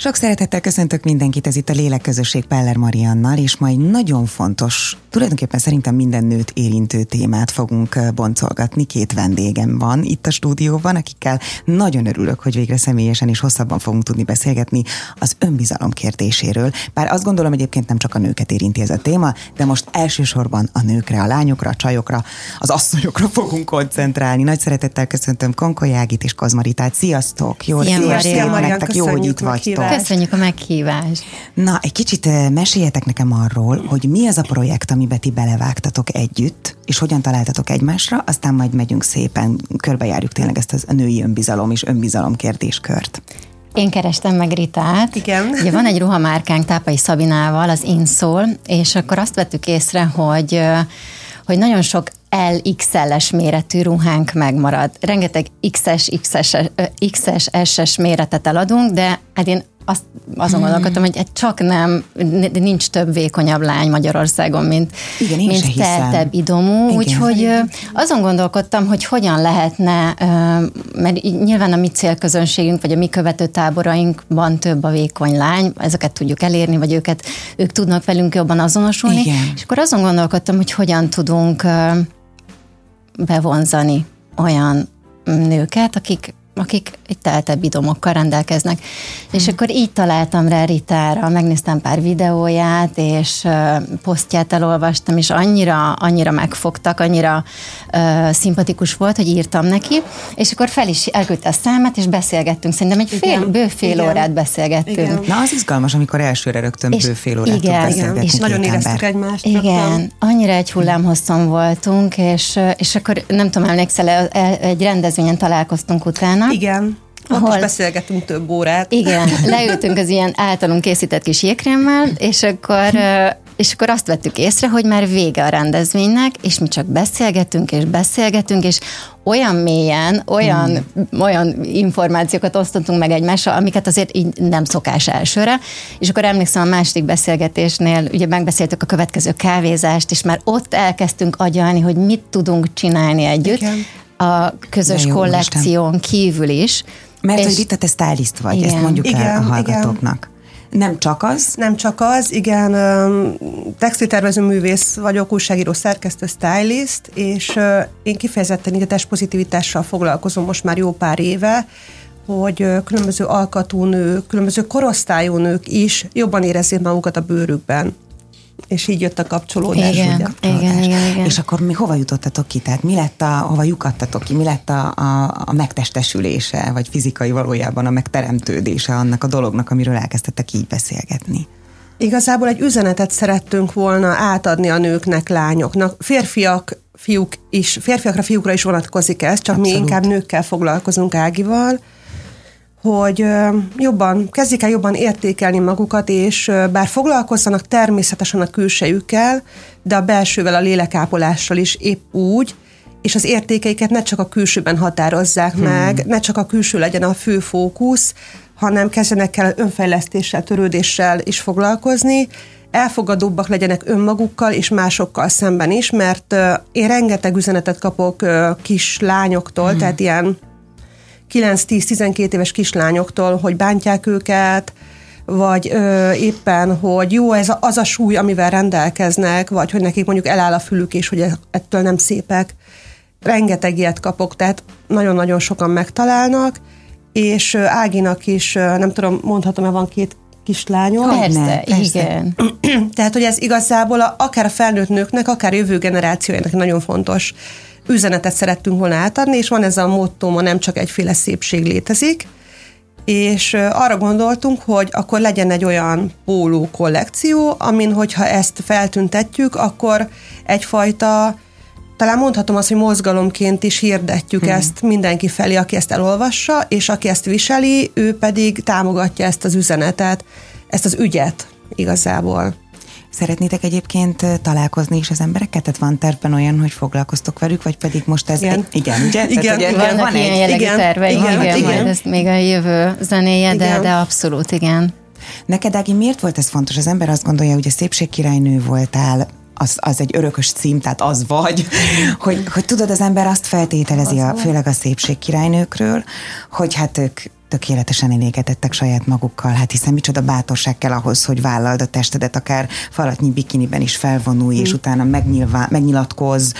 Sok szeretettel köszöntök mindenkit, ez itt a Lélekközösség Peller Mariannal, és majd nagyon fontos, tulajdonképpen szerintem minden nőt érintő témát fogunk boncolgatni. Két vendégem van itt a stúdióban, akikkel nagyon örülök, hogy végre személyesen és hosszabban fogunk tudni beszélgetni az önbizalom kérdéséről. Bár azt gondolom egyébként nem csak a nőket érinti ez a téma, de most elsősorban a nőkre, a lányokra, a csajokra, az asszonyokra fogunk koncentrálni. Nagy szeretettel köszöntöm Konkolyágit és Kozmaritát. Sziasztok! Jó, Szia, nektek, jó, hogy itt vagytok. Köszönjük a meghívást. Na, egy kicsit eh, meséljetek nekem arról, hogy mi az a projekt, amiben ti belevágtatok együtt, és hogyan találtatok egymásra, aztán majd megyünk szépen, körbejárjuk tényleg ezt az a női önbizalom és önbizalom kérdéskört. Én kerestem meg Ritát. Igen. Ugye van egy ruhamárkánk Tápai Szabinával, az Inszól, és akkor azt vettük észre, hogy hogy nagyon sok LXL-es méretű ruhánk megmarad. Rengeteg XS, XS, XS, SS méretet eladunk, de hát én azt, azon hmm. gondolkodtam, hogy csak nem, nincs több vékonyabb lány Magyarországon, mint, Igen, mint teltebb idomú, úgyhogy azon gondolkodtam, hogy hogyan lehetne, mert nyilván a mi célközönségünk, vagy a mi követő táborainkban több a vékony lány, ezeket tudjuk elérni, vagy őket, ők tudnak velünk jobban azonosulni, Igen. és akkor azon gondolkodtam, hogy hogyan tudunk bevonzani olyan nőket, akik akik egy teltebb idomokkal rendelkeznek. Hmm. És akkor így találtam rá Ritára, megnéztem pár videóját, és uh, posztját elolvastam, és annyira, annyira megfogtak, annyira uh, szimpatikus volt, hogy írtam neki, és akkor fel is elküldte a számat, és beszélgettünk. Szerintem egy fél, bő fél igen. órát beszélgettünk. Igen. Na, az izgalmas, amikor elsőre rögtön és bő fél órát igen, beszélgetni. És nagyon éreztük egymást. Igen, annyira egy hullámhosszon voltunk, és, és akkor nem tudom, emlékszel, egy rendezvényen találkoztunk utána, igen. Ahol, is beszélgetünk több órát. Igen, leültünk az ilyen általunk készített kis jégkrémmel, és akkor, és akkor azt vettük észre, hogy már vége a rendezvénynek, és mi csak beszélgetünk és beszélgetünk, és olyan mélyen, olyan, hmm. olyan információkat osztottunk meg egymással, amiket azért így nem szokás elsőre. És akkor emlékszem a második beszélgetésnél, ugye megbeszéltük a következő kávézást, és már ott elkezdtünk agyalni, hogy mit tudunk csinálni együtt. Igen a közös jó, kollekción Isten. kívül is. Mert és hogy Rita, te stylist vagy, igen. ezt mondjuk igen, el a hallgatóknak. Igen. Nem csak az? Nem csak az, igen. Textiltervező művész vagyok, újságíró, szerkesztő, stylist, és én kifejezetten így a testpozitivitással foglalkozom most már jó pár éve, hogy különböző alkatú nők, különböző korosztályú nők is jobban érezzék magukat a bőrükben és így jött a kapcsolódás. Igen, ugye? igen, igen, igen. És akkor mi hova jutottatok ki? Tehát mi lett a, hova lyukattatok ki? Mi lett a, a, a megtestesülése, vagy fizikai valójában a megteremtődése annak a dolognak, amiről elkezdtetek így beszélgetni? Igazából egy üzenetet szerettünk volna átadni a nőknek, lányoknak. Férfiak, fiúk is, férfiakra, fiúkra is vonatkozik ez, csak Abszolút. mi inkább nőkkel foglalkozunk Ágival, hogy jobban, kezdjék el jobban értékelni magukat, és bár foglalkozzanak természetesen a külsejükkel, de a belsővel, a lélekápolással is épp úgy, és az értékeiket ne csak a külsőben határozzák hmm. meg, ne csak a külső legyen a fő fókusz, hanem kezdjenek el önfejlesztéssel, törődéssel is foglalkozni, elfogadóbbak legyenek önmagukkal és másokkal szemben is, mert én rengeteg üzenetet kapok kis lányoktól, hmm. tehát ilyen 9-10-12 éves kislányoktól, hogy bántják őket, vagy ö, éppen, hogy jó, ez a, az a súly, amivel rendelkeznek, vagy hogy nekik mondjuk eláll a fülük, és hogy ettől nem szépek. Rengeteg ilyet kapok, tehát nagyon-nagyon sokan megtalálnak, és Áginak is, nem tudom, mondhatom-e, van két kislányom. Persze, persze. igen. Tehát, hogy ez igazából a, akár a felnőtt nőknek, akár jövő generációjának nagyon fontos üzenetet szerettünk volna átadni, és van ez a motto, ma nem csak egyféle szépség létezik, és arra gondoltunk, hogy akkor legyen egy olyan póló kollekció, amin, hogyha ezt feltüntetjük, akkor egyfajta talán mondhatom azt, hogy mozgalomként is hirdetjük hmm. ezt mindenki felé, aki ezt elolvassa, és aki ezt viseli, ő pedig támogatja ezt az üzenetet, ezt az ügyet igazából. Szeretnétek egyébként találkozni is az embereket? Tehát van tervben olyan, hogy foglalkoztok velük, vagy pedig most ez... Igen, egy, igen ugye? Igen, Tehát, ugye Vannak van ilyen egy, jellegű igen, terveink, igen, igen, igen. Majd ez még a jövő zenéje, de, de abszolút igen. Neked, Ági, miért volt ez fontos? Az ember azt gondolja, hogy a szépségkirálynő voltál, az, az egy örökös cím, tehát az vagy, hogy, hogy tudod, az ember azt feltételezi, a, főleg a szépségkirálynőkről, hogy hát ők tökéletesen elégedettek saját magukkal, hát hiszen micsoda bátorság kell ahhoz, hogy vállald a testedet, akár falatnyi bikiniben is felvonulj, mm. és utána megnyilvá, megnyilatkoz,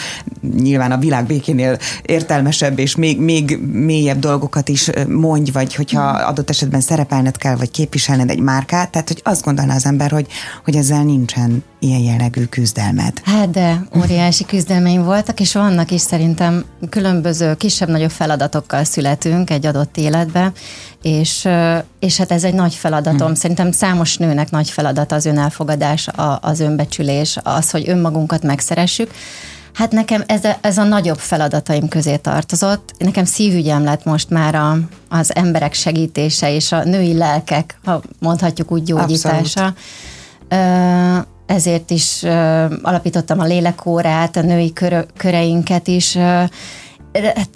nyilván a világ békénél értelmesebb és még, még mélyebb dolgokat is mondj, vagy hogyha mm. adott esetben szerepelned kell, vagy képviselned egy márkát, tehát hogy azt gondolná az ember, hogy, hogy ezzel nincsen ilyen jellegű küzdelmed. Hát de óriási küzdelmeim voltak, és vannak is szerintem különböző kisebb-nagyobb feladatokkal születünk egy adott életbe, és, és hát ez egy nagy feladatom. Hmm. Szerintem számos nőnek nagy feladat az önelfogadás, az önbecsülés, az, hogy önmagunkat megszeressük. Hát nekem ez a, ez a nagyobb feladataim közé tartozott. Nekem szívügyem lett most már a, az emberek segítése és a női lelkek, ha mondhatjuk úgy, gyógyítása. Abszolút. Ezért is alapítottam a lélekórát, a női köreinket is, Hát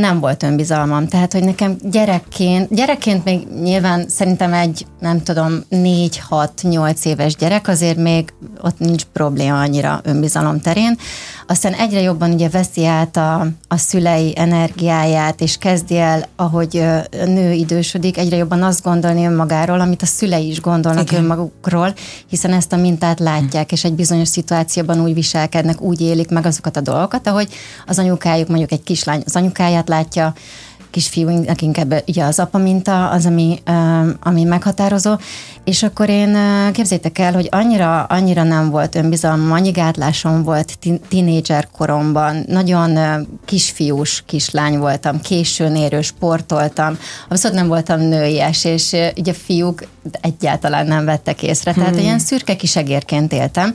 nem volt önbizalmam. Tehát, hogy nekem gyerekként, gyerekként még nyilván szerintem egy, nem tudom, 4-6-8 éves gyerek, azért még ott nincs probléma annyira önbizalom terén. Aztán egyre jobban ugye veszi át a, a szülei energiáját, és kezdi el, ahogy nő idősödik, egyre jobban azt gondolni önmagáról, amit a szülei is gondolnak Igen. önmagukról, hiszen ezt a mintát látják, és egy bizonyos szituációban úgy viselkednek, úgy élik meg azokat a dolgokat, ahogy az anyukájuk mondjuk egy kislány az anyukáját látja, kisfiúnak inkább ugye az apa minta az, ami, ami meghatározó, és akkor én képzétek el, hogy annyira, annyira nem volt önbizalmam, annyi gátlásom volt tinédzser koromban, nagyon kisfiús kislány voltam, későn érő, sportoltam, viszont nem voltam nőies, és ugye fiúk egyáltalán nem vettek észre, tehát hmm. ilyen szürke kisegérként éltem,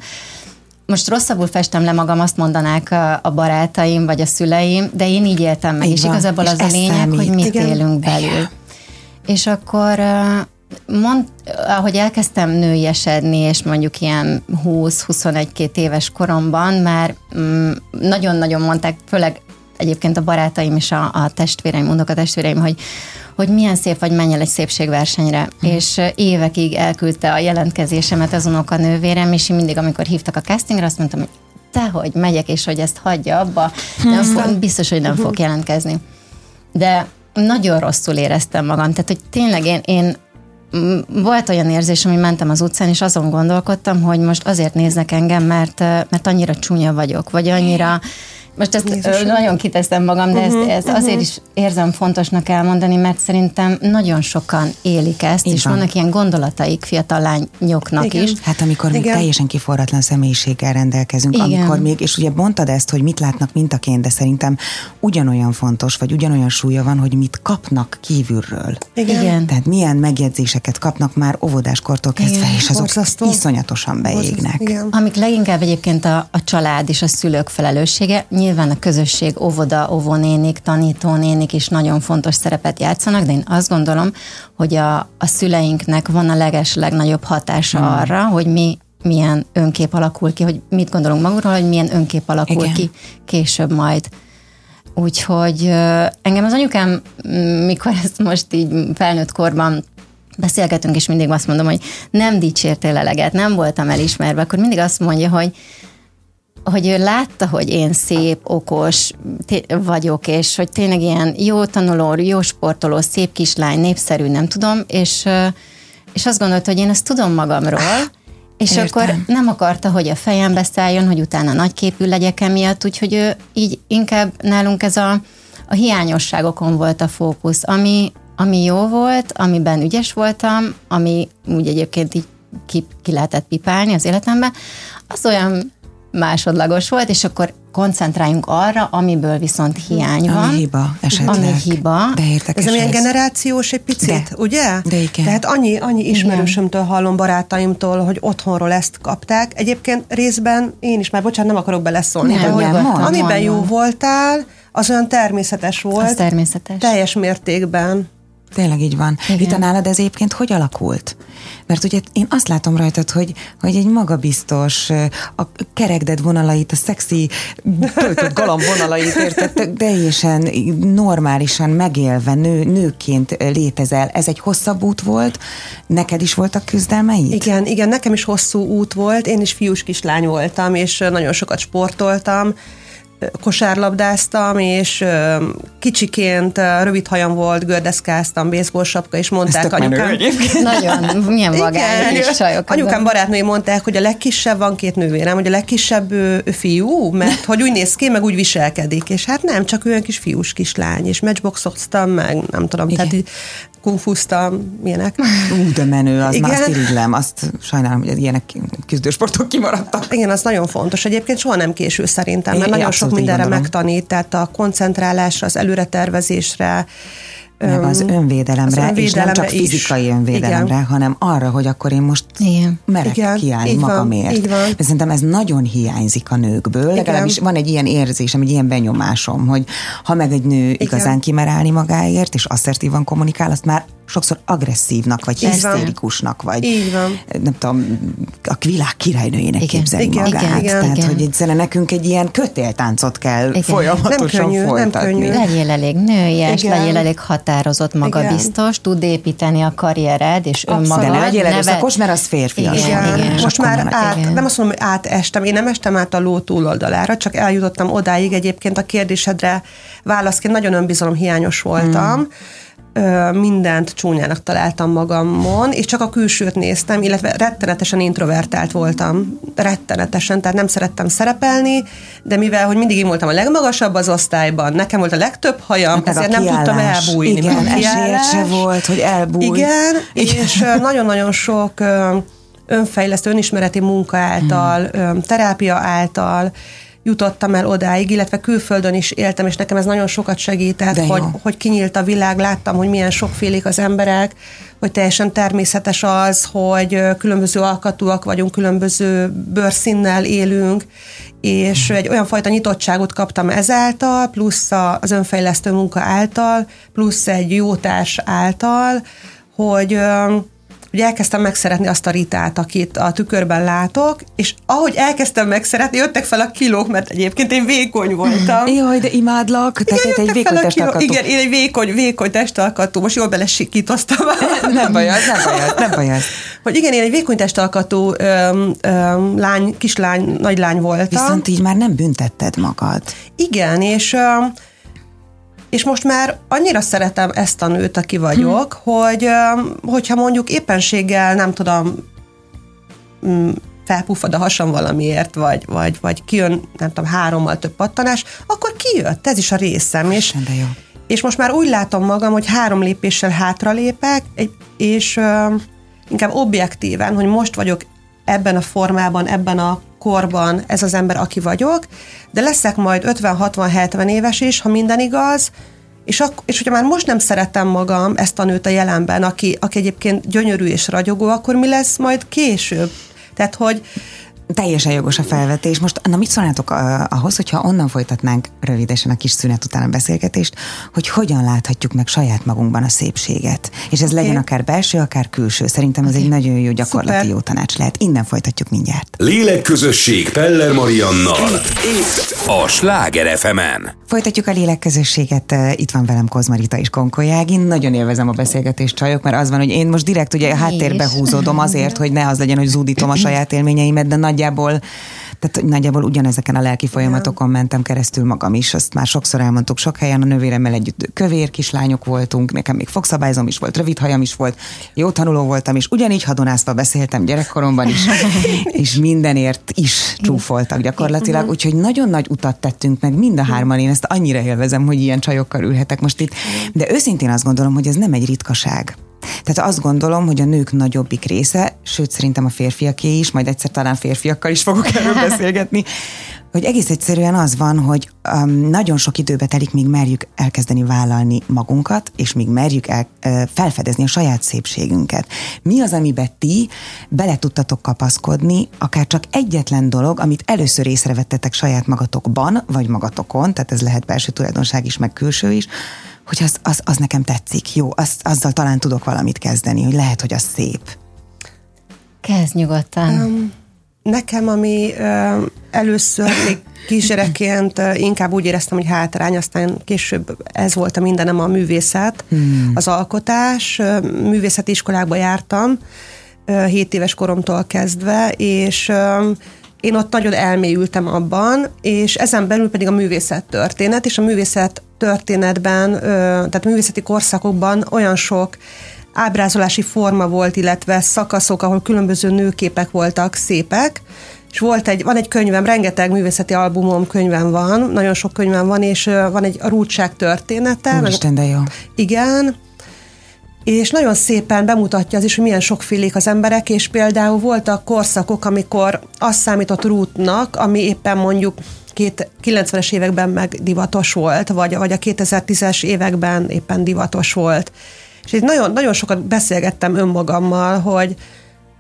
most rosszabbul festem le magam, azt mondanák a, barátaim vagy a szüleim, de én így éltem meg, így és van. igazából és az a lényeg, számít. hogy mit Igen. élünk belül. Igen. És akkor mond, ahogy elkezdtem nőiesedni, és mondjuk ilyen 20-21-2 éves koromban már mm, nagyon-nagyon mondták, főleg egyébként a barátaim és a, a testvéreim, unokatestvéreim, hogy hogy milyen szép vagy, menj el egy szépségversenyre. Mm. És évekig elküldte a jelentkezésemet az unokanővérem, és én mindig, amikor hívtak a castingra, azt mondtam, hogy te hogy megyek, és hogy ezt hagyja abba, nem fog, biztos, hogy nem fog jelentkezni. De nagyon rosszul éreztem magam, tehát hogy tényleg én, én volt olyan érzés, ami mentem az utcán, és azon gondolkodtam, hogy most azért néznek engem, mert, mert annyira csúnya vagyok, vagy annyira most ezt Jézusom. nagyon kiteszem magam, de uh-huh, ezt, ezt uh-huh. azért is érzem fontosnak elmondani, mert szerintem nagyon sokan élik ezt, Igen. és vannak ilyen gondolataik fiatal lányoknak Igen. is. Hát amikor Igen. még teljesen kiforratlan személyiséggel rendelkezünk, Igen. amikor még, és ugye mondtad ezt, hogy mit látnak mintaként, de szerintem ugyanolyan fontos, vagy ugyanolyan súlya van, hogy mit kapnak kívülről. Igen. Igen. Tehát milyen megjegyzéseket kapnak már óvodáskortól kezdve, Igen. és azok Borzasztó. iszonyatosan beégnek. Igen. Amik leginkább egyébként a, a család és a szülők felelőssége, nyilván a közösség, óvoda, óvónénik, tanítónénik is nagyon fontos szerepet játszanak, de én azt gondolom, hogy a, a szüleinknek van a leges legnagyobb hatása hmm. arra, hogy mi milyen önkép alakul ki, hogy mit gondolunk magunkról, hogy milyen önkép alakul Igen. ki később majd. Úgyhogy engem az anyukám, mikor ezt most így felnőtt korban beszélgetünk, és mindig azt mondom, hogy nem dicsértél eleget, nem voltam elismerve, akkor mindig azt mondja, hogy hogy ő látta, hogy én szép, okos vagyok, és hogy tényleg ilyen jó tanuló, jó sportoló, szép kislány, népszerű, nem tudom, és, és azt gondolta, hogy én ezt tudom magamról, és Értem. akkor nem akarta, hogy a fejembe szálljon, hogy utána nagyképű legyek emiatt, úgyhogy ő így inkább nálunk ez a, a hiányosságokon volt a fókusz, ami, ami jó volt, amiben ügyes voltam, ami úgy egyébként így ki, ki lehetett pipálni az életembe, az olyan másodlagos volt, és akkor koncentráljunk arra, amiből viszont hiány van. Ami hiba esetleg. Ami hiba. De Ez milyen generációs egy picit, De. ugye? De igen. Tehát annyi, annyi ismerősömtől hallom barátaimtól, hogy otthonról ezt kapták. Egyébként részben én is már, bocsánat, nem akarok beleszólni, nem, de hogy nem, mond, amiben mond, jó voltál, az olyan természetes volt. Az természetes. Teljes mértékben. Tényleg így van. Igen. Rita, nálad ez egyébként hogy alakult? Mert ugye én azt látom rajtad, hogy, hogy egy magabiztos, a kerekded vonalait, a szexi töltött galamb vonalait érted, teljesen normálisan megélve nő, nőként létezel. Ez egy hosszabb út volt? Neked is voltak küzdelmeid? Igen, igen, nekem is hosszú út volt. Én is fiús kislány voltam, és nagyon sokat sportoltam kosárlabdáztam, és kicsiként rövid hajam volt, gördeszkáztam, baseball sapka, és mondták anyukám... Nagyon, milyen vagány csajok. Anyukám barátnői mondták, hogy a legkisebb van két nővérem, hogy a legkisebb ő, ő fiú, mert hogy úgy néz ki, meg úgy viselkedik, és hát nem, csak olyan kis fiús kislány, és matchboxoztam, meg nem tudom, Igen. tehát kungfuztam, ilyenek. Ú, de menő, az Igen. már azt irigylem, azt sajnálom, hogy ilyenek küzdősportok kimaradtak. Igen, az nagyon fontos. Egyébként soha nem késő szerintem, mert é, nagyon sok mindenre megtanít, tehát a koncentrálásra, az előretervezésre, meg az önvédelemre, az önvédelemre és nem csak fizikai is. önvédelemre, Igen. hanem arra, hogy akkor én most Igen. merek Igen. kiállni magamért. Így van. Szerintem ez nagyon hiányzik a nőkből, Igen. legalábbis van egy ilyen érzésem, egy ilyen benyomásom, hogy ha meg egy nő Igen. igazán kimer állni magáért, és asszertívan kommunikál, azt már sokszor agresszívnak, vagy hisztérikusnak, vagy Így van. nem tudom, a világ királynőjének igen, képzeli igen, magát. Igen, igen, Tehát, igen. hogy egyszerűen nekünk egy ilyen kötéltáncot kell igen. folyamatosan nem könnyű, folytatni. Nem könnyű. Legyél elég nőies, igen. legyél elég határozott, magabiztos, tud építeni a karriered, és önmagad. De ne legyél erőszakos, mert az férfi. Igen, igen. igen. Most már át, igen. nem azt mondom, hogy átestem, én nem estem át a ló túloldalára, csak eljutottam odáig egyébként a kérdésedre válaszként nagyon önbizalom hiányos voltam, hmm mindent csúnyának találtam magamon, és csak a külsőt néztem, illetve rettenetesen introvertált voltam. Rettenetesen, tehát nem szerettem szerepelni, de mivel, hogy mindig én voltam a legmagasabb az osztályban, nekem volt a legtöbb hajam, hát ezért nem tudtam elbújni. Igen, esélyed se volt, hogy elbújj. Igen, és nagyon-nagyon sok önfejlesztő, önismereti munka által, hmm. terápia által, jutottam el odáig, illetve külföldön is éltem, és nekem ez nagyon sokat segített, hogy, hogy kinyílt a világ, láttam, hogy milyen sokfélék az emberek, hogy teljesen természetes az, hogy különböző alkatúak vagyunk, különböző bőrszínnel élünk, és egy olyan fajta nyitottságot kaptam ezáltal, plusz az önfejlesztő munka által, plusz egy jó társ által, hogy Ugye elkezdtem megszeretni azt a Ritát, akit a tükörben látok, és ahogy elkezdtem megszeretni, jöttek fel a kilók, mert egyébként én vékony voltam. Jaj, de imádlak, tehát igen, egy vékony testalkatú. Igen, én egy vékony, vékony testalkatú, most jól belesikítoztam. nem baj az, nem baj az, nem baj az. Hogy igen, én egy vékony testalkatú öm, öm, lány, kislány, nagylány voltam. Viszont így már nem büntetted magad. Igen, és öm, és most már annyira szeretem ezt a nőt, aki vagyok, hm. hogy hogyha mondjuk éppenséggel, nem tudom, mm, felpuffad a hasam valamiért, vagy, vagy, vagy kijön, nem tudom, hárommal több pattanás, akkor kijött, ez is a részem. És, de jó. és most már úgy látom magam, hogy három lépéssel hátra lépek, és inkább objektíven, hogy most vagyok ebben a formában, ebben a korban ez az ember, aki vagyok, de leszek majd 50-60-70 éves is, ha minden igaz, és, ak- és hogyha már most nem szeretem magam, ezt a nőt a jelenben, aki, aki egyébként gyönyörű és ragyogó, akkor mi lesz majd később? Tehát, hogy Teljesen jogos a felvetés. Most, na mit szólnátok ahhoz, hogyha onnan folytatnánk rövidesen a kis szünet után a beszélgetést, hogy hogyan láthatjuk meg saját magunkban a szépséget. És ez okay. legyen akár belső, akár külső. Szerintem ez okay. egy nagyon jó gyakorlati Szuper. jó tanács lehet. Innen folytatjuk mindjárt. Lélekközösség Peller Mariannal. Itt a Sláger fm -en. Folytatjuk a lélekközösséget. Itt van velem Kozmarita és Konkolyágin. Nagyon élvezem a beszélgetést, csajok, mert az van, hogy én most direkt ugye a háttérbe húzódom azért, hogy ne az legyen, hogy zúdítom a saját élményeimet, de nagy nagyjából tehát nagyjából ugyanezeken a lelki folyamatokon mentem keresztül magam is, azt már sokszor elmondtuk sok helyen, a nővéremmel együtt kövér kislányok voltunk, nekem még fogszabályzom is volt, rövid hajam is volt, jó tanuló voltam, és ugyanígy hadonázva beszéltem gyerekkoromban is, és mindenért is csúfoltak gyakorlatilag, úgyhogy nagyon nagy utat tettünk meg mind a hárman, én ezt annyira élvezem, hogy ilyen csajokkal ülhetek most itt, de őszintén azt gondolom, hogy ez nem egy ritkaság. Tehát azt gondolom, hogy a nők nagyobbik része, sőt szerintem a férfiaké is, majd egyszer talán férfiakkal is fogok erről beszélgetni, hogy egész egyszerűen az van, hogy um, nagyon sok időbe telik, míg merjük elkezdeni vállalni magunkat, és míg merjük el, uh, felfedezni a saját szépségünket. Mi az, amiben ti bele tudtatok kapaszkodni, akár csak egyetlen dolog, amit először észrevettetek saját magatokban, vagy magatokon, tehát ez lehet belső tulajdonság is, meg külső is, hogy az, az, az nekem tetszik, jó, az, azzal talán tudok valamit kezdeni, hogy lehet, hogy az szép. Kezd nyugodtan. Um, nekem, ami uh, először még kisgyerekként uh, inkább úgy éreztem, hogy hátrány, aztán később ez volt a mindenem a művészet, hmm. az alkotás. Uh, művészeti iskolákba jártam, uh, 7 éves koromtól kezdve, és én ott nagyon elmélyültem abban, és ezen belül pedig a művészet történet, és a művészet történetben, tehát művészeti korszakokban olyan sok ábrázolási forma volt, illetve szakaszok, ahol különböző nőképek voltak szépek, és volt egy, van egy könyvem, rengeteg művészeti albumom könyvem van, nagyon sok könyvem van, és van egy a rúdság története. Úristen, de jó. Igen, és nagyon szépen bemutatja az is, hogy milyen sokfélék az emberek, és például voltak korszakok, amikor azt számított rútnak, ami éppen mondjuk két, 90-es években meg divatos volt, vagy, vagy a 2010-es években éppen divatos volt. És itt nagyon, nagyon sokat beszélgettem önmagammal, hogy,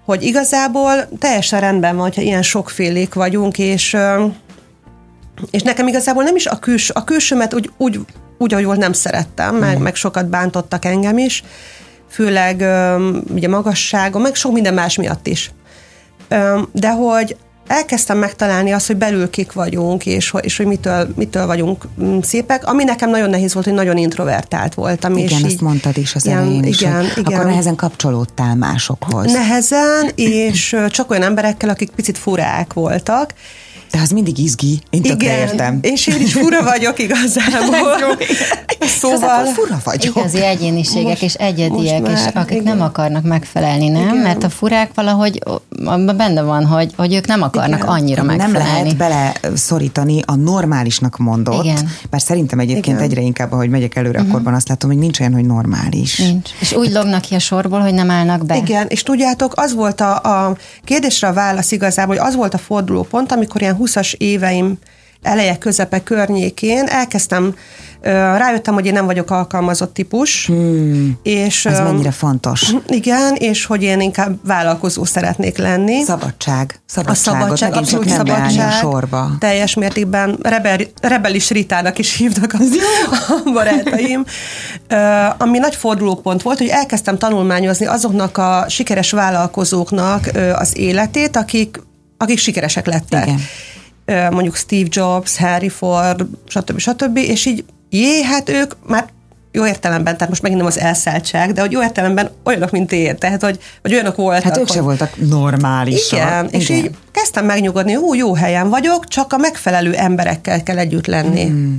hogy igazából teljesen rendben van, hogyha ilyen sokfélék vagyunk, és, és nekem igazából nem is a, küls, a külsőmet úgy, úgy, úgy, ahogy volt, nem szerettem, meg, mm. meg sokat bántottak engem is, főleg ugye magasságom, meg sok minden más miatt is. De hogy elkezdtem megtalálni azt, hogy belül kik vagyunk, és, és hogy mitől, mitől vagyunk mm, szépek, ami nekem nagyon nehéz volt, hogy nagyon introvertált voltam. Igen, és ezt így, mondtad is az elején is, igen, igen. Akkor nehezen kapcsolódtál másokhoz. Nehezen, és csak olyan emberekkel, akik picit furák voltak, de az mindig izgi, én tökre értem. és én is fura vagyok igazából. szóval fura vagyok. Igazi egyéniségek most, és egyediek, már, és akik igen. nem akarnak megfelelni, nem? Igen. Mert a furák valahogy abban benne van, hogy, hogy ők nem akarnak igen. annyira megfelelni. Nem lehet bele szorítani a normálisnak mondott, igen. bár szerintem egyébként igen. egyre inkább, ahogy megyek előre, uh-huh. akkorban azt látom, hogy nincs olyan, hogy normális. Nincs. És úgy lognak ki a sorból, hogy nem állnak be. Igen, és tudjátok, az volt a, a kérdésre a válasz igazából, hogy az volt a fordulópont, amikor ilyen 20-as éveim eleje, közepe környékén elkezdtem, rájöttem, hogy én nem vagyok alkalmazott típus. Hmm. És, Ez mennyire fontos. Igen, és hogy én inkább vállalkozó szeretnék lenni. Szabadság. Szabadságot. A szabadság, abszolút nem szabadság. Sorba. Teljes mértékben rebel, rebelis Ritának is hívnak a, a barátaim. Ami nagy fordulópont volt, hogy elkezdtem tanulmányozni azoknak a sikeres vállalkozóknak az életét, akik, akik sikeresek lettek. Igen mondjuk Steve Jobs, Harry Ford, stb. stb. És így, jé, hát ők már jó értelemben, tehát most megint nem az elszálltság, de hogy jó értelemben olyanok, mint én, tehát hogy, hogy olyanok voltak. Hát ők se voltak normálisak. Igen, igen, és így kezdtem megnyugodni, hú, jó helyen vagyok, csak a megfelelő emberekkel kell együtt lenni. Mm.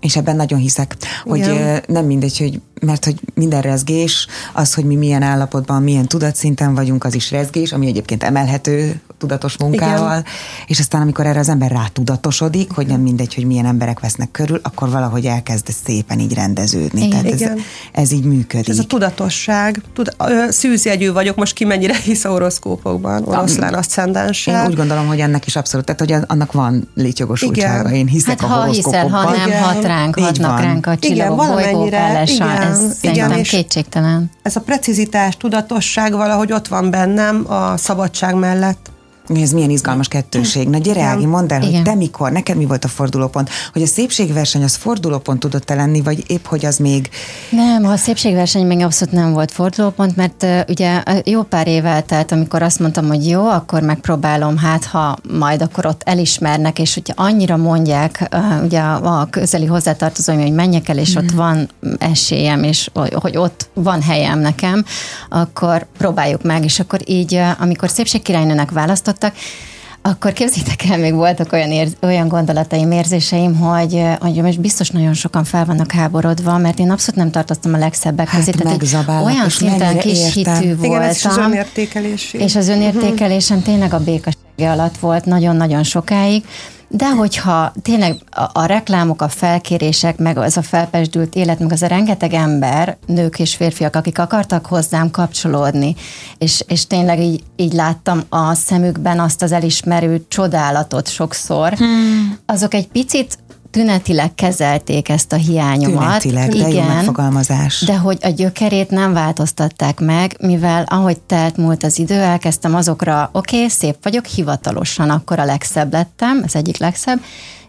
És ebben nagyon hiszek, hogy Igen. nem mindegy, hogy mert hogy minden rezgés, az, hogy mi milyen állapotban, milyen tudatszinten vagyunk, az is rezgés, ami egyébként emelhető tudatos munkával, Igen. és aztán amikor erre az ember rátudatosodik, hogy nem mindegy, hogy milyen emberek vesznek körül, akkor valahogy elkezd szépen így rendeződni. Igen. Tehát ez, ez így működik. Ez a tudatosság, tud, szűzjegyű vagyok, most ki mennyire hisz a horoszkópokban, oroszlán aszcendenssel. Én úgy gondolom, hogy ennek is abszolút, tehát hogy annak van létjogosultsága. Én hiszek hát, a ha hiszel, ha nem igen. hat ránk, hatnak ránk a csillagok, bolygók, igen, ez igen, kétségtelen. Ez a precizitás, tudatosság valahogy ott van bennem a szabadság mellett. Ez milyen izgalmas kettőség. Na gyere, Ági, mondd el, Igen. hogy te mikor, neked mi volt a fordulópont? Hogy a szépségverseny az fordulópont tudott -e lenni, vagy épp, hogy az még... Nem, a szépségverseny még abszolút nem volt fordulópont, mert uh, ugye jó pár év eltelt, amikor azt mondtam, hogy jó, akkor megpróbálom, hát ha majd akkor ott elismernek, és hogyha annyira mondják, uh, ugye a, közeli hozzátartozóim, hogy menjek el, és mm. ott van esélyem, és hogy ott van helyem nekem, akkor próbáljuk meg, és akkor így, amikor szépségkirálynőnek választott, választottak, akkor képzétek el, még voltak olyan, érz, olyan gondolataim, érzéseim, hogy, hogy most biztos nagyon sokan fel vannak háborodva, mert én abszolút nem tartoztam a legszebbek hát közé. Tehát olyan szinten kis hitű voltam. Igen, és az önértékelés. És az önértékelésem tényleg a békassága alatt volt nagyon-nagyon sokáig, de hogyha tényleg a, a reklámok, a felkérések, meg az a felpesdült élet, meg az a rengeteg ember, nők és férfiak, akik akartak hozzám kapcsolódni, és, és tényleg így, így láttam a szemükben azt az elismerő csodálatot sokszor, hmm. azok egy picit tünetileg kezelték ezt a hiányomat. Tünetileg, de Igen, jó megfogalmazás. De hogy a gyökerét nem változtatták meg, mivel ahogy telt múlt az idő, elkezdtem azokra, oké, okay, szép vagyok, hivatalosan akkor a legszebb lettem, az egyik legszebb,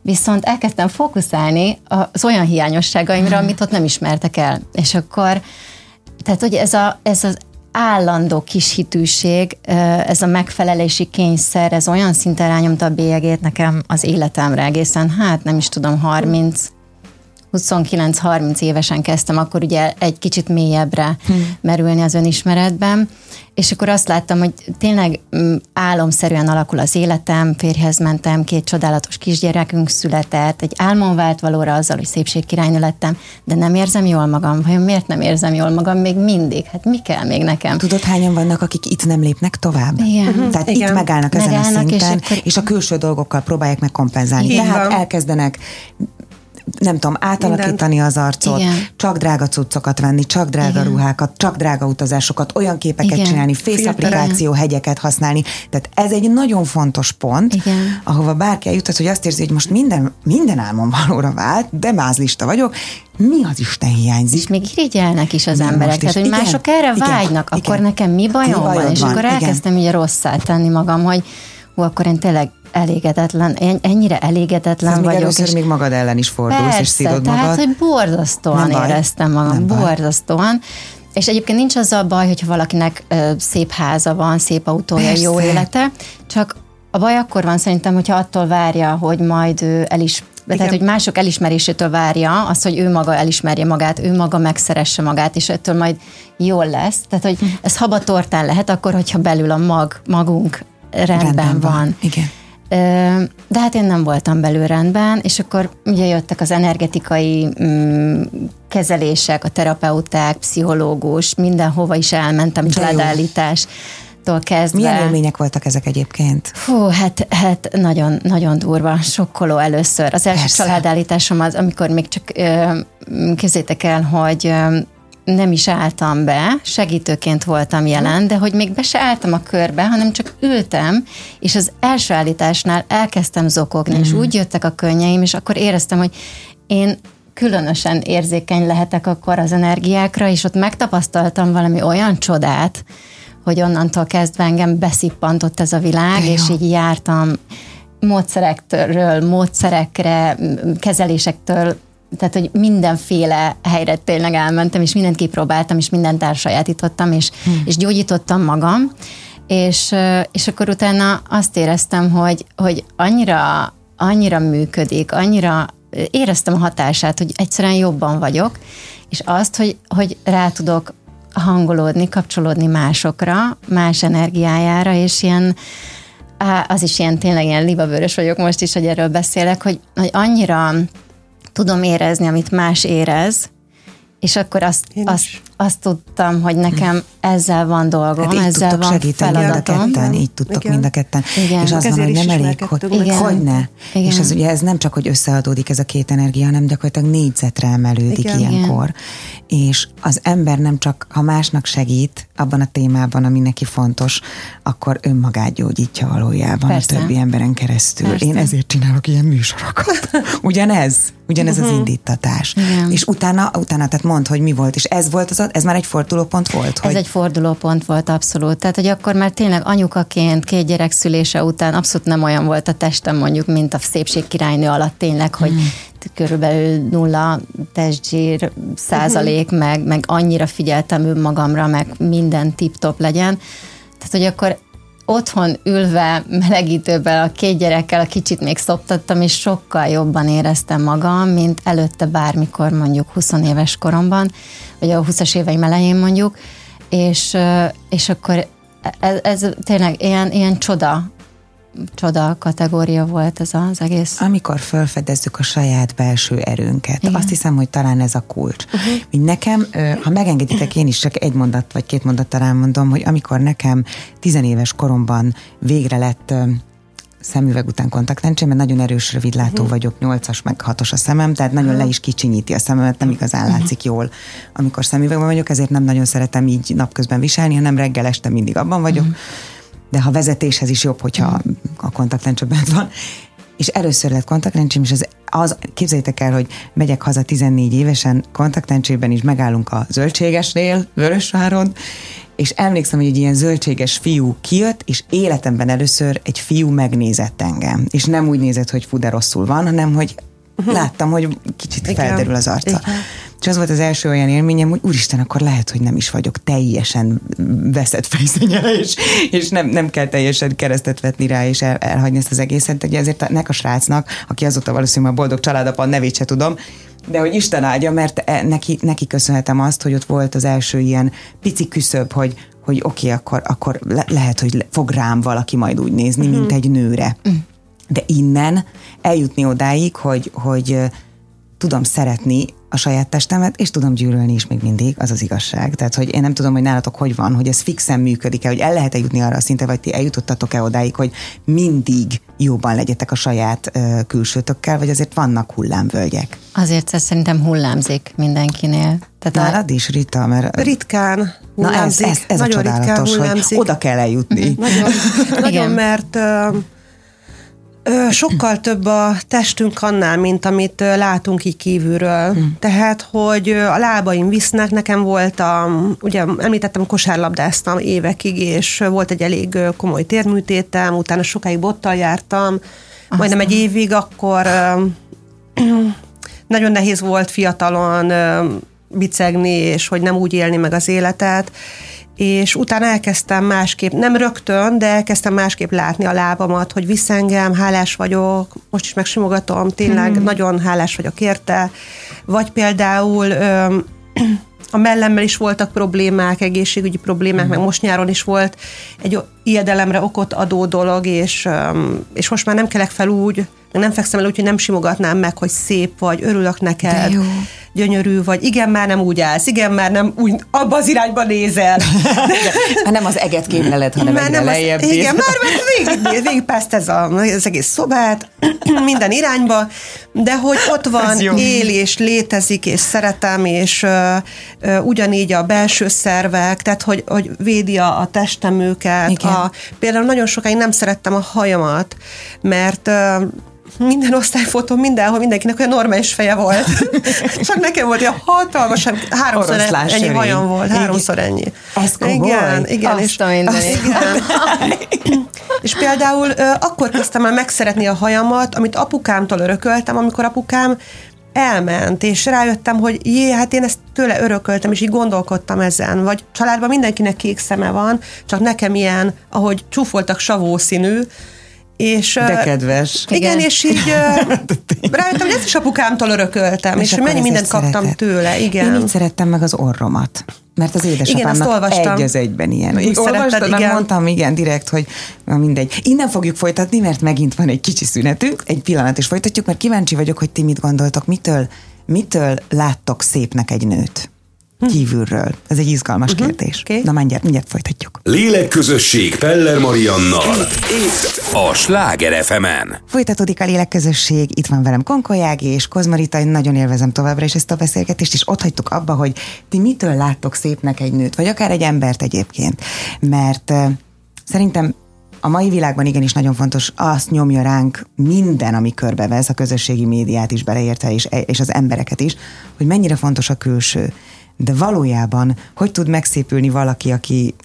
viszont elkezdtem fókuszálni az olyan hiányosságaimra, amit ott nem ismertek el. És akkor, tehát hogy ez, a, ez az állandó kis hitűség, ez a megfelelési kényszer, ez olyan szinten rányomta a bélyegét nekem az életemre egészen, hát nem is tudom, 30 29-30 évesen kezdtem, akkor ugye egy kicsit mélyebbre hmm. merülni az önismeretben, és akkor azt láttam, hogy tényleg mm, álomszerűen alakul az életem, férjhez mentem, két csodálatos kisgyerekünk született, egy álmom vált valóra azzal, hogy szépségkirálynő lettem, de nem érzem jól magam. Vajon miért nem érzem jól magam még mindig? Hát mi kell még nekem? Tudod, hányan vannak, akik itt nem lépnek tovább? Igen. Uh-huh. Tehát Igen. itt megállnak, megállnak ezen a szinten, és, akkor... és a külső dolgokkal próbálják meg kompenzálni. Így Tehát elkezdenek nem tudom, átalakítani az arcot, Igen. csak drága cuccokat venni, csak drága Igen. ruhákat, csak drága utazásokat, olyan képeket Igen. csinálni, applikáció hegyeket használni. Tehát ez egy nagyon fontos pont, Igen. ahova bárki eljutott, hogy azt érzi, hogy most minden, minden álmom valóra vált, de mázlista vagyok, mi az Isten hiányzik? És még irigyelnek is az Igen, emberek, tehát hogy Igen, mások erre igen, vágynak, igen. akkor nekem mi bajom Mi van? És van, akkor igen. elkezdtem ugye rosszá tenni magam, hogy hú, akkor én tényleg elégedetlen, en- ennyire elégedetlen Ez még vagyok. először és még magad ellen is fordulsz, Persze, és szidod tehát, magad. hogy borzasztóan Nem baj. éreztem magam, Nem baj. borzasztóan. És egyébként nincs az a baj, hogyha valakinek ö, szép háza van, szép autója, Persze. jó élete, csak a baj akkor van szerintem, hogyha attól várja, hogy majd ő el is tehát, hogy mások elismerésétől várja azt, hogy ő maga elismerje magát, ő maga megszeresse magát, és ettől majd jól lesz. Tehát, hogy ez habatortán lehet akkor, hogyha belül a mag, magunk rendben, rendben van. van. Igen. De hát én nem voltam belül rendben, és akkor ugye jöttek az energetikai mm, kezelések, a terapeuták, pszichológus, mindenhova is elmentem, De jó. családállítástól kezdve. Milyen élmények voltak ezek egyébként? Fú, hát, hát nagyon, nagyon durva, sokkoló először. Az első Persze. családállításom az, amikor még csak ö, képzétek el, hogy nem is álltam be, segítőként voltam jelen, de hogy még be se álltam a körbe, hanem csak ültem, és az első állításnál elkezdtem zokogni, mm. és úgy jöttek a könnyeim, és akkor éreztem, hogy én különösen érzékeny lehetek akkor az energiákra, és ott megtapasztaltam valami olyan csodát, hogy onnantól kezdve engem beszippantott ez a világ, és így jártam módszerektől, módszerekre, kezelésektől, tehát, hogy mindenféle helyre tényleg elmentem, és mindent kipróbáltam, és mindent elsajátítottam, és, hmm. és gyógyítottam magam, és, és akkor utána azt éreztem, hogy, hogy annyira, annyira működik, annyira éreztem a hatását, hogy egyszerűen jobban vagyok, és azt, hogy, hogy rá tudok hangolódni, kapcsolódni másokra, más energiájára, és ilyen, az is ilyen tényleg ilyen libavörös vagyok most is, hogy erről beszélek, hogy, hogy annyira tudom érezni, amit más érez, és akkor azt, Én azt, is. Azt tudtam, hogy nekem ezzel van dolgom, Hát ezzel tudtok van segíteni mind a feladatom. ketten, így tudtok Igen. mind a ketten. Igen. És az van, Ezért hogy nem elég, hogy, meg. hogy ne. Igen. És ez ugye ez nem csak, hogy összeadódik ez a két energia, hanem gyakorlatilag négyzetre emelődik Igen. ilyenkor. És az ember nem csak, ha másnak segít abban a témában, ami neki fontos, akkor önmagát gyógyítja valójában Persze. a többi emberen keresztül. Persze. Én ezért csinálok ilyen műsorokat. Ugyanez, ugyanez az indítatás. Igen. És utána, utána, tehát mondd, hogy mi volt, és ez volt az, ez már egy fordulópont volt, Ez hogy egy fordulópont volt abszolút. Tehát, hogy akkor már tényleg anyukaként, két gyerek szülése után abszolút nem olyan volt a testem mondjuk, mint a szépségkirálynő alatt tényleg, hogy körülbelül nulla testzsír százalék, meg, meg annyira figyeltem önmagamra, meg minden tip-top legyen. Tehát, hogy akkor otthon ülve melegítőben a két gyerekkel a kicsit még szoptattam, és sokkal jobban éreztem magam, mint előtte bármikor mondjuk 20 éves koromban, vagy a 20-as éveim elején mondjuk, és, és akkor ez, ez tényleg ilyen, ilyen csoda, csoda kategória volt ez az egész. amikor felfedezzük a saját belső erőnket. Igen. Azt hiszem, hogy talán ez a kulcs. Uh-huh. Nekem, ha megengeditek, én is csak egy mondat vagy két mondattal elmondom, hogy amikor nekem tizenéves koromban végre lett szemüveg után kontaktlencsém, mert nagyon erős rövidlátó uh-huh. vagyok, nyolcas meg hatos a szemem, tehát nagyon le is kicsinyíti a szememet, nem igazán látszik jól, amikor szemüvegben vagyok, ezért nem nagyon szeretem így napközben viselni, hanem reggel este mindig abban vagyok, uh-huh. de ha vezetéshez is jobb, hogyha a kontaktlencse bent van. És először lett kontaktlencsém, és az, az, képzeljétek el, hogy megyek haza 14 évesen, kontaktlencsében is megállunk a zöldségesnél, Vörösváron, és emlékszem, hogy egy ilyen zöldséges fiú kijött, és életemben először egy fiú megnézett engem. És nem úgy nézett, hogy fú, de rosszul van, hanem hogy láttam, hogy kicsit Igen. felderül az arca. Igen. És az volt az első olyan élményem, hogy úristen, akkor lehet, hogy nem is vagyok teljesen veszett fejszennyel, és, és nem, nem kell teljesen keresztet vetni rá, és el, elhagyni ezt az egészet. Ugye ezért nek a srácnak, aki azóta valószínűleg a boldog családapa nevét se tudom, De hogy Isten áldja, mert e- neki, neki köszönhetem azt, hogy ott volt az első ilyen pici küszöb, hogy, hogy oké, okay, akkor, akkor le, lehet, hogy fog rám valaki majd úgy nézni, mint egy nőre. De innen eljutni odáig, hogy, hogy tudom szeretni a saját testemet, és tudom gyűlölni is még mindig, az az igazság. Tehát, hogy én nem tudom, hogy nálatok hogy van, hogy ez fixen működik-e, hogy el lehet-e jutni arra a szinte, vagy ti eljutottatok-e odáig, hogy mindig jóban legyetek a saját uh, külsőtökkel, vagy azért vannak hullámvölgyek? Azért ez szerintem hullámzik mindenkinél. Tehát Nálad is, Rita, mert... Ritkán hullámzik. Na ez, ez, ez nagyon a csodálatos, hogy oda kell eljutni. Nagyon, nagyon mert uh, sokkal több a testünk annál, mint amit látunk így kívülről. Hmm. Tehát, hogy a lábaim visznek, nekem volt a, ugye említettem, kosárlabdáztam évekig, és volt egy elég komoly térműtétem, utána sokáig bottal jártam, Aztán. majdnem egy évig, akkor nagyon nehéz volt fiatalon bicegni, és hogy nem úgy élni meg az életet, és utána elkezdtem másképp, nem rögtön, de elkezdtem másképp látni a lábamat, hogy visz engem, hálás vagyok, most is megsimogatom, tényleg hmm. nagyon hálás vagyok érte, vagy például a mellemmel is voltak problémák, egészségügyi problémák, mm. meg most nyáron is volt egy ijedelemre okot adó dolog, és, és most már nem kelek fel úgy, nem fekszem el úgy, hogy nem simogatnám meg, hogy szép vagy, örülök neked, gyönyörű vagy, igen, már nem úgy állsz, igen, már nem úgy abba az irányba nézel. Már nem az eget képleled, hanem már nem az, Igen, már végig, végig ez a, az egész szobát, minden irányba, de hogy ott van, él és létezik, és szeretem, és uh, uh, ugyanígy a belső szervek, tehát hogy, hogy védi a, a testem őket. A, például nagyon sokáig nem szerettem a hajamat, mert uh, minden osztályfotó mindenhol mindenkinek olyan normális feje volt. Csak nekem volt olyan hatalmas, háromszor Oroszlán ennyi sörény. hajam volt, háromszor ennyi. Ez? Igen, igen. és, azt igen. és például akkor kezdtem el megszeretni a hajamat, amit apukámtól örököltem, amikor apukám elment, és rájöttem, hogy jé, hát én ezt tőle örököltem, és így gondolkodtam ezen. Vagy családban mindenkinek kék szeme van, csak nekem ilyen, ahogy csúfoltak savószínű, és, De kedves. Igen, igen. és így rájöttem, hogy ezt is apukámtól örököltem, és, és mennyi mindent kaptam szeretett. tőle. Igen. Én így szerettem meg az orromat. Mert az édesapámnak egy az egyben ilyen. Úgy Olvastad, igen. mondtam, igen, direkt, hogy na mindegy. Innen fogjuk folytatni, mert megint van egy kicsi szünetünk, egy pillanat is folytatjuk, mert kíváncsi vagyok, hogy ti mit gondoltok, mitől, mitől láttok szépnek egy nőt? Kívülről? Ez egy izgalmas uh-huh. kérdés. Okay. Na mindjárt, mindjárt folytatjuk. Lélekközösség Peller Mariannal. Itt a Sláger fm -en. Folytatódik a lélekközösség, itt van velem Konkolyági és Kozmarita, én nagyon élvezem továbbra is ezt a beszélgetést, és ott hagytuk abba, hogy ti mitől láttok szépnek egy nőt, vagy akár egy embert egyébként. Mert uh, szerintem a mai világban igenis nagyon fontos, azt nyomja ránk minden, ami körbevez, a közösségi médiát is beleértve, és, és az embereket is, hogy mennyire fontos a külső de valójában hogy tud megszépülni valaki, aki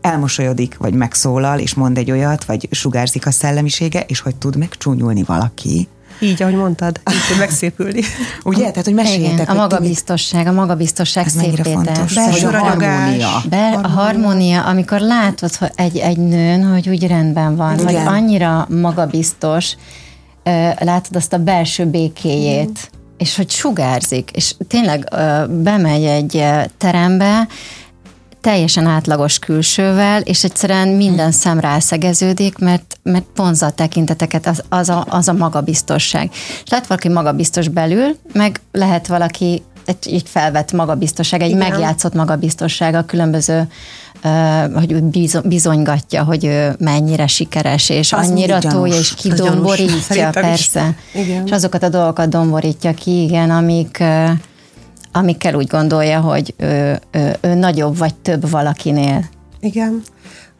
elmosolyodik, vagy megszólal, és mond egy olyat, vagy sugárzik a szellemisége, és hogy tud megcsúnyulni valaki, így, ahogy mondtad, így tud megszépülni. Ugye? Tehát, hogy meséljetek. Igen, a magabiztosság, a magabiztosság Ez szépítés. Belső harmónia. Be, a harmónia, amikor látod hogy egy, egy nőn, hogy úgy rendben van, Igen. vagy annyira magabiztos, látod azt a belső békéjét, és hogy sugárzik, és tényleg bemegy egy terembe, teljesen átlagos külsővel, és egyszerűen minden szem rászegeződik, mert, mert vonza a tekinteteket az, az, a, az a magabiztosság. És lehet valaki magabiztos belül, meg lehet valaki egy, egy felvett magabiztosság, egy Igen. megjátszott magabiztosság a különböző hogy bizonygatja, hogy ő mennyire sikeres, és az annyira tolja, és kidomborítja, persze. Igen. És azokat a dolgokat domborítja ki, igen, amik, amikkel úgy gondolja, hogy ő, ő, ő nagyobb vagy több valakinél. Igen.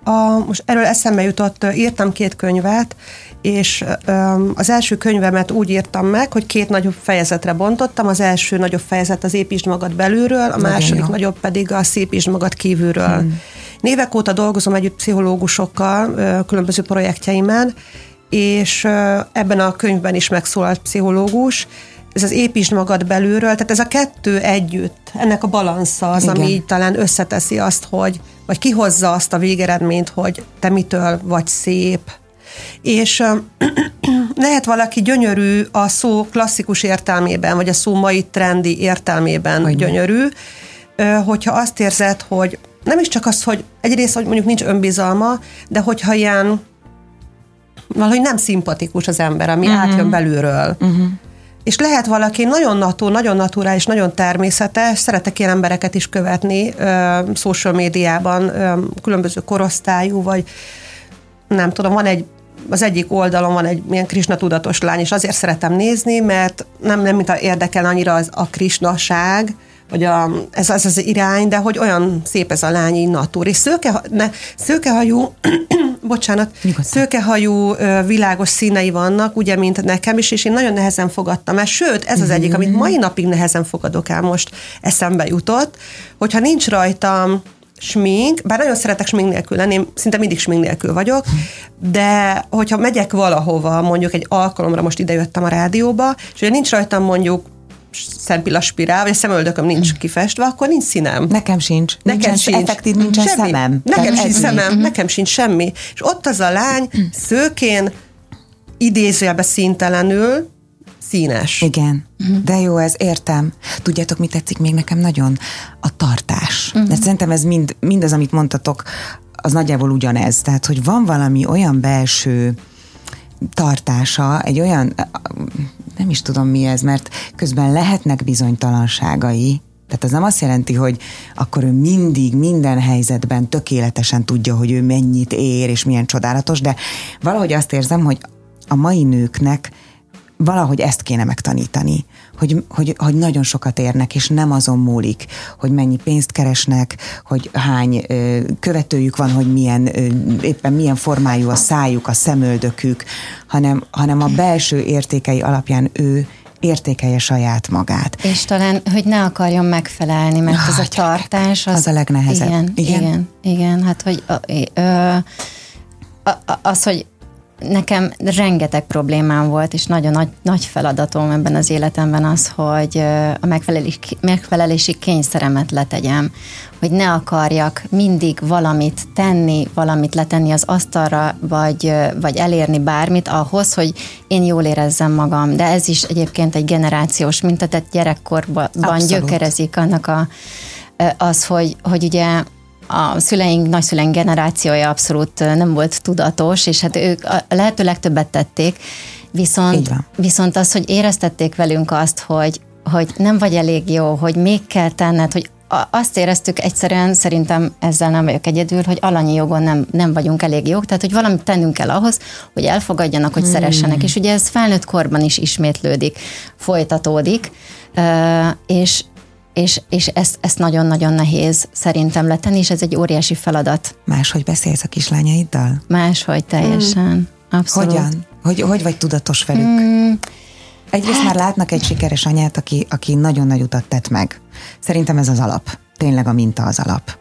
A, most erről eszembe jutott, írtam két könyvet, és az első könyvemet úgy írtam meg, hogy két nagyobb fejezetre bontottam. Az első nagyobb fejezet az építsd magad belülről, a második jó. nagyobb pedig a szépítsd magad kívülről. Hmm. Évek óta dolgozom együtt pszichológusokkal különböző projektjeimen, és ebben a könyvben is megszólalt pszichológus, ez az építsd magad belülről, tehát ez a kettő együtt, ennek a balansza az, Igen. ami így talán összeteszi azt, hogy, vagy kihozza azt a végeredményt, hogy te mitől vagy szép, És lehet valaki gyönyörű a szó klasszikus értelmében, vagy a szó mai trendi értelmében hogy gyönyörű, hogyha azt érzed, hogy nem is csak az, hogy egyrészt, hogy mondjuk nincs önbizalma, de hogyha ilyen valahogy nem szimpatikus az ember, ami uh-huh. átjön belülről. Uh-huh. És lehet valaki nagyon natúr, nagyon naturális, nagyon természetes, szeretek ilyen embereket is követni ö, social médiában, ö, különböző korosztályú, vagy nem tudom, van egy az egyik oldalon van egy ilyen krisna tudatos lány, és azért szeretem nézni, mert nem, nem mint a érdekel annyira az, a krisnaság, vagy a, ez, ez az irány, de hogy olyan szép ez a lány így natúr. És szőke, ne, szőkehajú, bocsánat, Nyugodtan. szőkehajú világos színei vannak, ugye, mint nekem is, és én nagyon nehezen fogadtam el. Sőt, ez az egyik, amit mai napig nehezen fogadok el, most eszembe jutott, hogyha nincs rajtam smink, bár nagyon szeretek smink nélkül lenni, én szinte mindig smink nélkül vagyok, de hogyha megyek valahova, mondjuk egy alkalomra, most idejöttem a rádióba, és ugye nincs rajtam mondjuk szempilla spirál, vagy a szemöldököm nincs kifestve, akkor nincs színem. Nekem sincs. Nekem nincsen, sincs. Effektív nincsen semmi. szemem. Nekem sincs szemem, mi? nekem sincs semmi. És ott az a lány szőkén idézőjelbe színtelenül színes. Igen, de jó, ez értem. Tudjátok, mit tetszik még nekem nagyon? A tartás. Uh-huh. Mert szerintem ez mind, mindaz, amit mondtatok, az nagyjából ugyanez. Tehát, hogy van valami olyan belső tartása, egy olyan, nem is tudom mi ez, mert közben lehetnek bizonytalanságai, tehát ez nem azt jelenti, hogy akkor ő mindig, minden helyzetben tökéletesen tudja, hogy ő mennyit ér, és milyen csodálatos, de valahogy azt érzem, hogy a mai nőknek valahogy ezt kéne megtanítani, hogy, hogy, hogy nagyon sokat érnek, és nem azon múlik, hogy mennyi pénzt keresnek, hogy hány ö, követőjük van, hogy milyen, ö, éppen milyen formájú a szájuk, a szemöldökük, hanem, hanem a belső értékei alapján ő értékelje saját magát. És talán, hogy ne akarjon megfelelni, mert oh, ez a tartás az, az a legnehezebb. Igen, igen, igen, igen hát hogy ö, ö, az, hogy nekem rengeteg problémám volt, és nagyon nagy, nagy feladatom ebben az életemben az, hogy a megfelelési, megfelelési kényszeremet letegyem, hogy ne akarjak mindig valamit tenni, valamit letenni az asztalra, vagy, vagy elérni bármit ahhoz, hogy én jól érezzem magam. De ez is egyébként egy generációs minta, tehát gyerekkorban Abszolút. gyökerezik annak a, az, hogy, hogy ugye a szüleink, nagyszüleink generációja abszolút nem volt tudatos, és hát ők a lehető legtöbbet tették, viszont, viszont az, hogy éreztették velünk azt, hogy, hogy nem vagy elég jó, hogy még kell tenned, hogy azt éreztük egyszerűen, szerintem ezzel nem vagyok egyedül, hogy alanyi jogon nem, nem vagyunk elég jók, tehát hogy valamit tennünk kell ahhoz, hogy elfogadjanak, hogy hmm. szeressenek, és ugye ez felnőtt korban is ismétlődik, folytatódik, és, és, és ezt, ezt nagyon-nagyon nehéz szerintem letenni, és ez egy óriási feladat. Máshogy beszélsz a kislányaiddal? Máshogy teljesen. Hmm. Abszolút. Hogyan? Hogy, hogy vagy tudatos velük? Hmm. Egyrészt hát... már látnak egy sikeres anyát, aki, aki nagyon nagy utat tett meg. Szerintem ez az alap. Tényleg a minta az alap.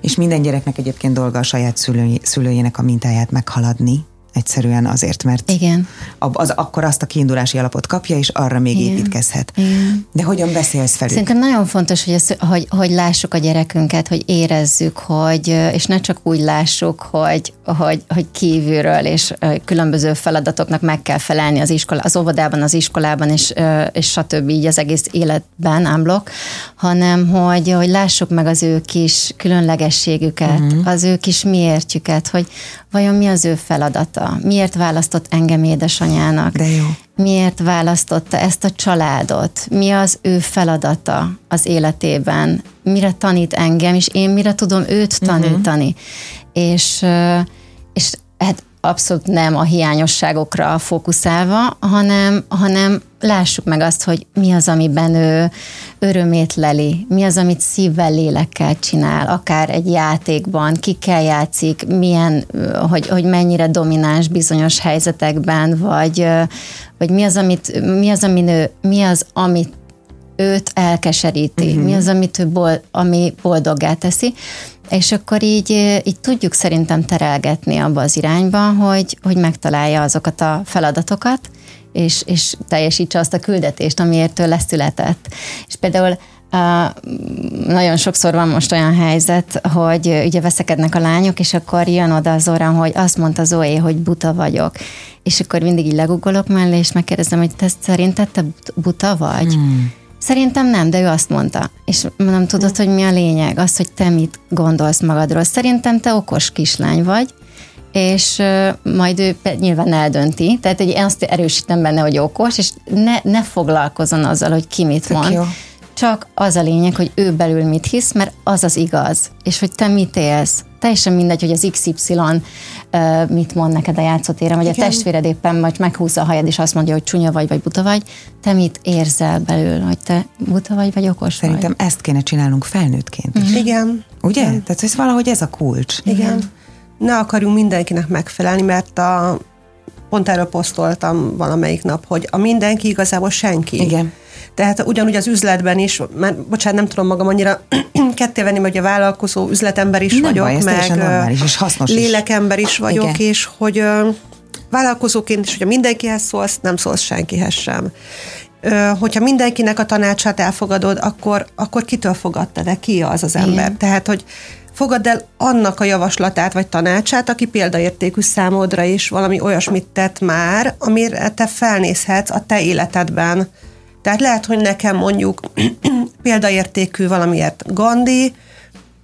És minden gyereknek egyébként dolga a saját szülői, szülőjének a mintáját meghaladni, Egyszerűen azért, mert Igen. Az, akkor azt a kiindulási alapot kapja, és arra még Igen. építkezhet. Igen. De hogyan beszélsz felük? Szerintem nagyon fontos, hogy, ez, hogy, hogy lássuk a gyerekünket, hogy érezzük, hogy, és ne csak úgy lássuk, hogy, hogy, hogy kívülről, és különböző feladatoknak meg kell felelni az, iskola, az óvodában, az iskolában, és, és stb. így az egész életben, ámblok, hanem hogy, hogy lássuk meg az ő kis különlegességüket, uh-huh. az ő kis miértjüket, hogy vajon mi az ő feladata, miért választott engem édesanyának, De jó. miért választotta ezt a családot, mi az ő feladata az életében, mire tanít engem, és én mire tudom őt mhm. tanítani. Uh-huh. És, és hát abszolút nem a hiányosságokra fókuszálva, hanem, hanem lássuk meg azt, hogy mi az, amiben ő örömét leli, mi az, amit szívvel, lélekkel csinál, akár egy játékban, kikkel játszik, milyen, hogy, hogy mennyire domináns bizonyos helyzetekben, vagy, vagy mi az, amit, mi az, ami ő, mi az, amit őt elkeseríti, uh-huh. mi az, amit ő bol, ami boldoggá teszi, és akkor így, így tudjuk szerintem terelgetni abba az irányba, hogy, hogy megtalálja azokat a feladatokat, és, és teljesítse azt a küldetést, amiért ő leszületett. És például Uh, nagyon sokszor van most olyan helyzet, hogy ugye veszekednek a lányok, és akkor jön oda az orran, hogy azt mondta Zoé, hogy buta vagyok. És akkor mindig így legugolok mellé, és megkérdezem, hogy te szerinted te buta vagy? Hmm. Szerintem nem, de ő azt mondta. És nem tudod, hogy mi a lényeg? Az, hogy te mit gondolsz magadról. Szerintem te okos kislány vagy, és majd ő nyilván eldönti. Tehát hogy én azt erősítem benne, hogy okos, és ne, ne foglalkozon azzal, hogy ki mit mond. Jó csak az a lényeg, hogy ő belül mit hisz, mert az az igaz, és hogy te mit élsz. Teljesen mindegy, hogy az XY uh, mit mond neked a játszótéren, vagy Igen. a testvéred éppen majd meghúzza a hajad, és azt mondja, hogy csúnya vagy, vagy buta vagy. Te mit érzel belül, hogy te buta vagy, vagy okos Szerintem vagy? ezt kéne csinálnunk felnőttként is. Mm-hmm. Igen. Ugye? Igen. Tehát ez valahogy ez a kulcs. Igen. Igen. Ne akarjunk mindenkinek megfelelni, mert a pont erről posztoltam valamelyik nap, hogy a mindenki igazából senki. Igen. Tehát ugyanúgy az üzletben is, mert bocsánat, nem tudom magam annyira ketté venni, hogy a vállalkozó üzletember is nem vagyok, baj, meg normális, és hasznos lélekember is, is vagyok, Igen. és hogy vállalkozóként is, hogyha mindenkihez szólsz, nem szólsz senkihez sem. Hogyha mindenkinek a tanácsát elfogadod, akkor, akkor kitől fogadta de ki az az ember? Igen. Tehát, hogy fogadd el annak a javaslatát vagy tanácsát, aki példaértékű számodra is valami olyasmit tett már, amire te felnézhetsz a te életedben. Tehát lehet, hogy nekem mondjuk példaértékű valamiért Gandhi,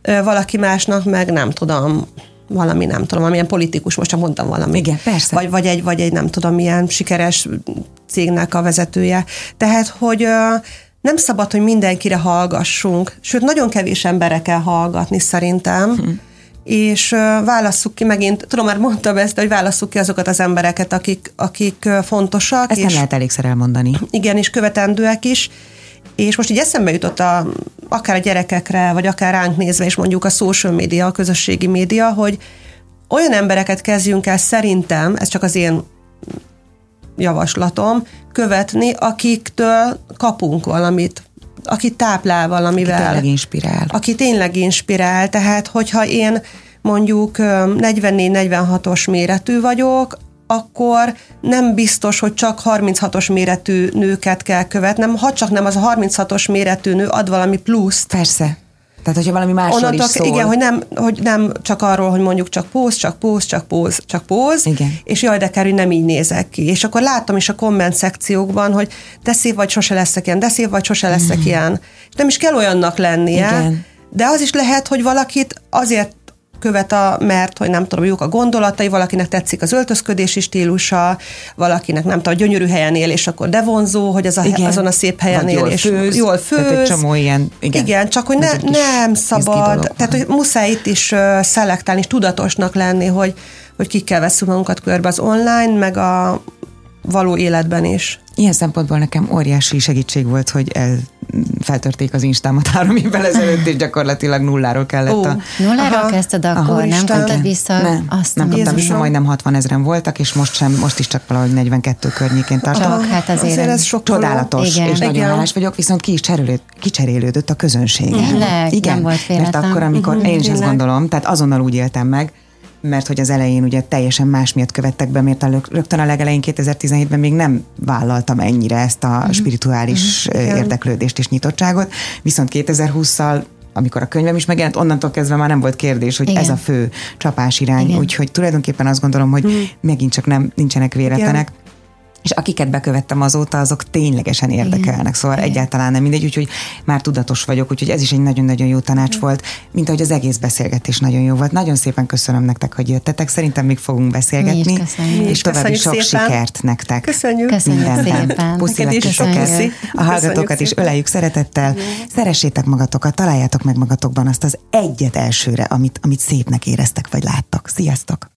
valaki másnak meg nem tudom, valami nem tudom, amilyen politikus, most csak mondtam valami. Igen, persze. Vagy, vagy, egy, vagy egy nem tudom, milyen sikeres cégnek a vezetője. Tehát, hogy nem szabad, hogy mindenkire hallgassunk, sőt, nagyon kevés emberre kell hallgatni szerintem, hm. És válasszuk ki megint, tudom, már mondtam ezt, hogy válasszuk ki azokat az embereket, akik, akik fontosak. Ezt és, nem lehet elégszer elmondani. Igen, és követendőek is, és most így eszembe jutott a, akár a gyerekekre, vagy akár ránk nézve, és mondjuk a social media, a közösségi média, hogy olyan embereket kezdjünk el szerintem, ez csak az én javaslatom, követni, akiktől kapunk valamit, aki táplál valamivel. Aki tényleg inspirál. Aki tényleg inspirál, tehát hogyha én mondjuk 44-46-os méretű vagyok, akkor nem biztos, hogy csak 36-os méretű nőket kell követnem, ha csak nem az a 36-os méretű nő ad valami pluszt. Persze. Tehát, hogyha valami másról Onnantól, is szól. Igen, hogy nem, hogy nem csak arról, hogy mondjuk csak póz, csak póz, csak póz, csak póz, igen. és jaj, de kerül, nem így nézek ki. És akkor látom is a komment szekciókban, hogy de szép vagy, sose leszek ilyen, de szép vagy, sose leszek mm. ilyen. És nem is kell olyannak lennie, igen. de az is lehet, hogy valakit azért követ, a, mert hogy nem tudom, jók a gondolatai, valakinek tetszik az öltözködési stílusa, valakinek nem tudom, gyönyörű helyen él, és akkor de vonzó, hogy az a, igen. azon a szép helyen Vagy él, jól és főz, jól főz. egy csomó ilyen, igen. igen csak hogy ne, nem szabad, tehát hogy muszáj itt is uh, szelektálni, és tudatosnak lenni, hogy, hogy kikkel veszünk magunkat körbe az online, meg a való életben is. Ilyen szempontból nekem óriási segítség volt, hogy el feltörték az instámat három évvel ezelőtt, és gyakorlatilag nulláról kellett oh, a... Nulláról Aha. kezdted akkor, Aha, nem kaptad vissza? Nem, azt nem kaptam vissza, majdnem 60 ezeren voltak, és most sem, most is csak valahogy 42 környékén tartom. Csak, hát azért, azért ez sok Csodálatos, Igen. és Igen. nagyon hálás vagyok, viszont ki is cserélőd, kicserélődött a közönség. Igen, nem volt Mert akkor, amikor, uh-huh, én is ezt gondolom, tehát azonnal úgy éltem meg, mert hogy az elején ugye teljesen más miatt követtek be, mert a, rögtön a legelején 2017-ben még nem vállaltam ennyire ezt a mm-hmm. spirituális mm-hmm. érdeklődést és nyitottságot, viszont 2020-szal amikor a könyvem is megjelent, onnantól kezdve már nem volt kérdés, hogy Igen. ez a fő csapás irány. Igen. Úgyhogy tulajdonképpen azt gondolom, hogy mm. megint csak nem nincsenek véletlenek. Igen és akiket bekövettem azóta, azok ténylegesen érdekelnek, Igen. szóval Igen. egyáltalán nem mindegy, úgyhogy már tudatos vagyok, úgyhogy ez is egy nagyon-nagyon jó tanács Igen. volt, mint ahogy az egész beszélgetés nagyon jó volt. Nagyon szépen köszönöm nektek, hogy jöttetek, szerintem még fogunk beszélgetni, és további sok szépen. sikert nektek. Köszönjük. Köszönjük Minden. szépen. Puszi A hallgatókat is öleljük szeretettel. Szeressétek magatokat, találjátok meg magatokban azt az egyet elsőre, amit, amit szépnek éreztek, vagy láttak. Sziasztok!